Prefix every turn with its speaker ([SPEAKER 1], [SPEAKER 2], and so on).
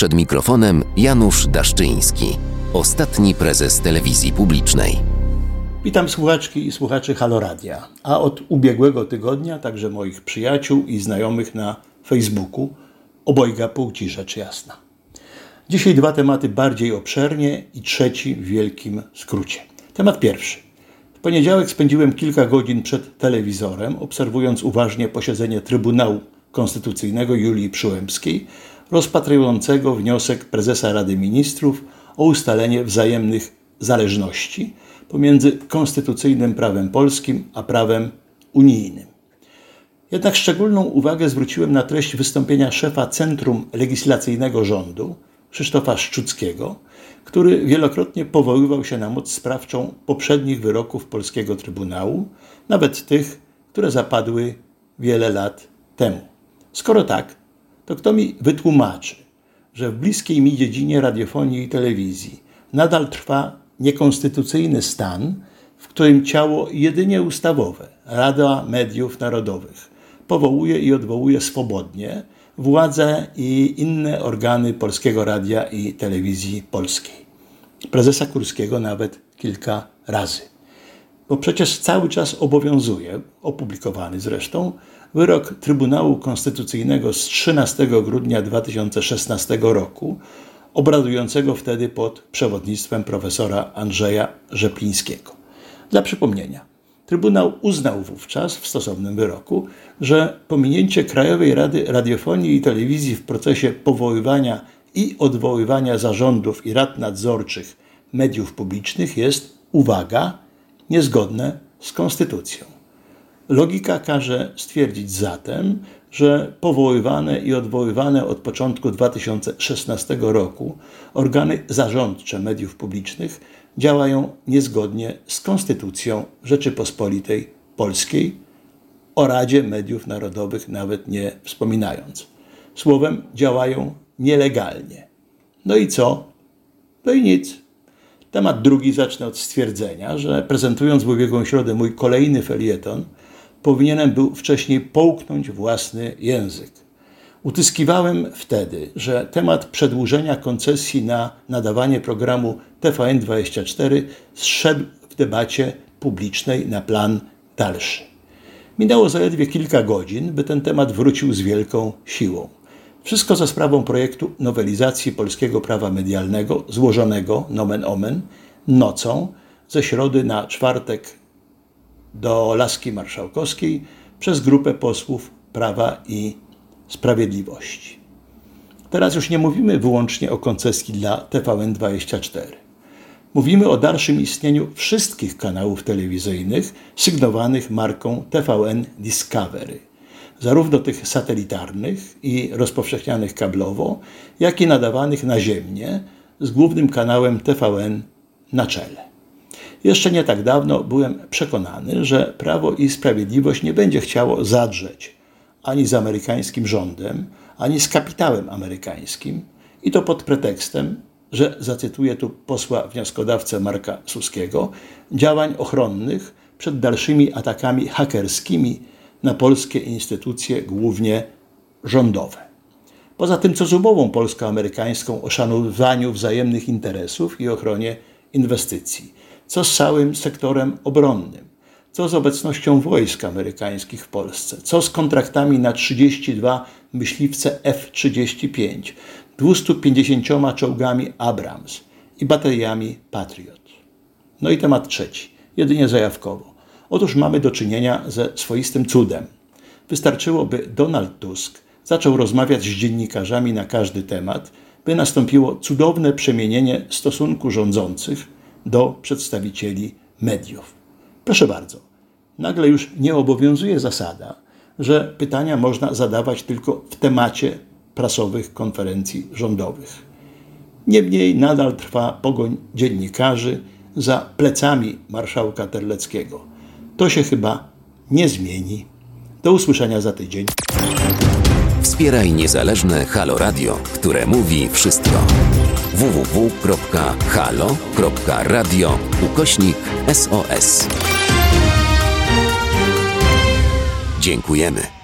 [SPEAKER 1] Przed mikrofonem Janusz Daszczyński, ostatni prezes telewizji publicznej.
[SPEAKER 2] Witam słuchaczki i słuchaczy Haloradia, a od ubiegłego tygodnia także moich przyjaciół i znajomych na Facebooku obojga płci rzecz jasna. Dzisiaj dwa tematy bardziej obszernie i trzeci w wielkim skrócie. Temat pierwszy. W poniedziałek spędziłem kilka godzin przed telewizorem, obserwując uważnie posiedzenie Trybunału Konstytucyjnego Julii Przyłębskiej, rozpatrującego wniosek prezesa Rady Ministrów o ustalenie wzajemnych zależności pomiędzy konstytucyjnym prawem polskim a prawem unijnym. Jednak szczególną uwagę zwróciłem na treść wystąpienia szefa Centrum Legislacyjnego Rządu, Krzysztofa Szczuckiego, który wielokrotnie powoływał się na moc sprawczą poprzednich wyroków polskiego Trybunału, nawet tych, które zapadły wiele lat temu. Skoro tak, to kto mi wytłumaczy, że w bliskiej mi dziedzinie radiofonii i telewizji nadal trwa niekonstytucyjny stan, w którym ciało jedynie ustawowe, Rada Mediów Narodowych, powołuje i odwołuje swobodnie władze i inne organy Polskiego Radia i Telewizji Polskiej. Prezesa Kurskiego nawet kilka razy. Bo przecież cały czas obowiązuje, opublikowany zresztą, wyrok Trybunału Konstytucyjnego z 13 grudnia 2016 roku, obradującego wtedy pod przewodnictwem profesora Andrzeja Rzeplińskiego. Dla przypomnienia, Trybunał uznał wówczas w stosownym wyroku, że pominięcie Krajowej Rady Radiofonii i Telewizji w procesie powoływania i odwoływania zarządów i rad nadzorczych mediów publicznych jest, uwaga, niezgodne z konstytucją. Logika każe stwierdzić zatem, że powoływane i odwoływane od początku 2016 roku organy zarządcze mediów publicznych działają niezgodnie z Konstytucją Rzeczypospolitej Polskiej, o Radzie Mediów Narodowych nawet nie wspominając. Słowem, działają nielegalnie. No i co? No i nic. Temat drugi zacznę od stwierdzenia, że prezentując w ubiegłą środę mój kolejny felieton, powinienem był wcześniej połknąć własny język. Utyskiwałem wtedy, że temat przedłużenia koncesji na nadawanie programu TVN24 zszedł w debacie publicznej na plan dalszy. Minęło zaledwie kilka godzin, by ten temat wrócił z wielką siłą. Wszystko za sprawą projektu nowelizacji polskiego prawa medialnego, złożonego, nomen omen, nocą ze środy na czwartek do Laski Marszałkowskiej przez grupę posłów Prawa i Sprawiedliwości. Teraz już nie mówimy wyłącznie o koncesji dla TVN24. Mówimy o dalszym istnieniu wszystkich kanałów telewizyjnych sygnowanych marką TVN Discovery, zarówno tych satelitarnych i rozpowszechnianych kablowo, jak i nadawanych naziemnie z głównym kanałem TVN na czele. Jeszcze nie tak dawno byłem przekonany, że Prawo i Sprawiedliwość nie będzie chciało zadrzeć ani z amerykańskim rządem, ani z kapitałem amerykańskim, i to pod pretekstem, że zacytuję tu posła wnioskodawcę Marka Suskiego, działań ochronnych przed dalszymi atakami hakerskimi na polskie instytucje, głównie rządowe. Poza tym, co z umową polsko-amerykańską o szanowaniu wzajemnych interesów i ochronie inwestycji, co z całym sektorem obronnym, co z obecnością wojsk amerykańskich w Polsce, co z kontraktami na 32 myśliwce F-35, 250 czołgami Abrams i bateriami Patriot. No i temat trzeci, jedynie zajawkowo. Otóż mamy do czynienia ze swoistym cudem. Wystarczyło, by Donald Tusk zaczął rozmawiać z dziennikarzami na każdy temat, by nastąpiło cudowne przemienienie stosunku rządzących do przedstawicieli mediów. Proszę bardzo, nagle już nie obowiązuje zasada, że pytania można zadawać tylko w temacie prasowych konferencji rządowych. Niemniej nadal trwa pogoń dziennikarzy za plecami marszałka Terleckiego. To się chyba nie zmieni. Do usłyszenia za tydzień.
[SPEAKER 1] Wspieraj niezależne Halo Radio, które mówi wszystko. www.halo.radio ukośnik SOS. Dziękujemy.